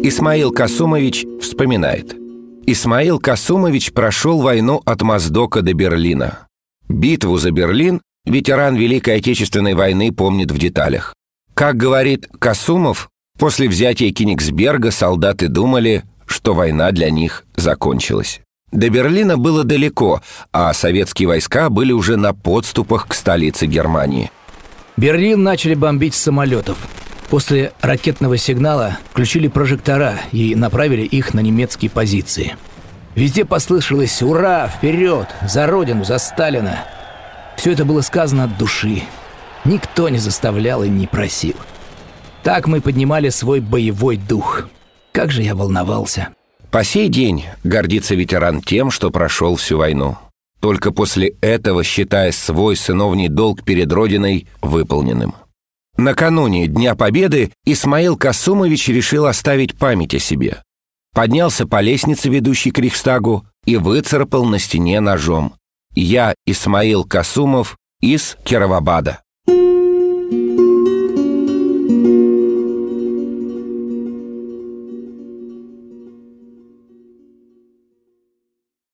Исмаил Касумович вспоминает. Исмаил Касумович прошел войну от Моздока до Берлина. Битву за Берлин ветеран Великой Отечественной войны помнит в деталях. Как говорит Касумов, после взятия Кенигсберга солдаты думали, что война для них закончилась. До Берлина было далеко, а советские войска были уже на подступах к столице Германии. Берлин начали бомбить с самолетов. После ракетного сигнала включили прожектора и направили их на немецкие позиции. Везде послышалось «Ура! Вперед! За Родину! За Сталина!» Все это было сказано от души. Никто не заставлял и не просил. Так мы поднимали свой боевой дух. Как же я волновался. По сей день гордится ветеран тем, что прошел всю войну. Только после этого считая свой сыновний долг перед Родиной выполненным. Накануне Дня Победы Исмаил Касумович решил оставить память о себе. Поднялся по лестнице, ведущей к Рейхстагу, и выцарапал на стене ножом. «Я, Исмаил Касумов, из Кировабада».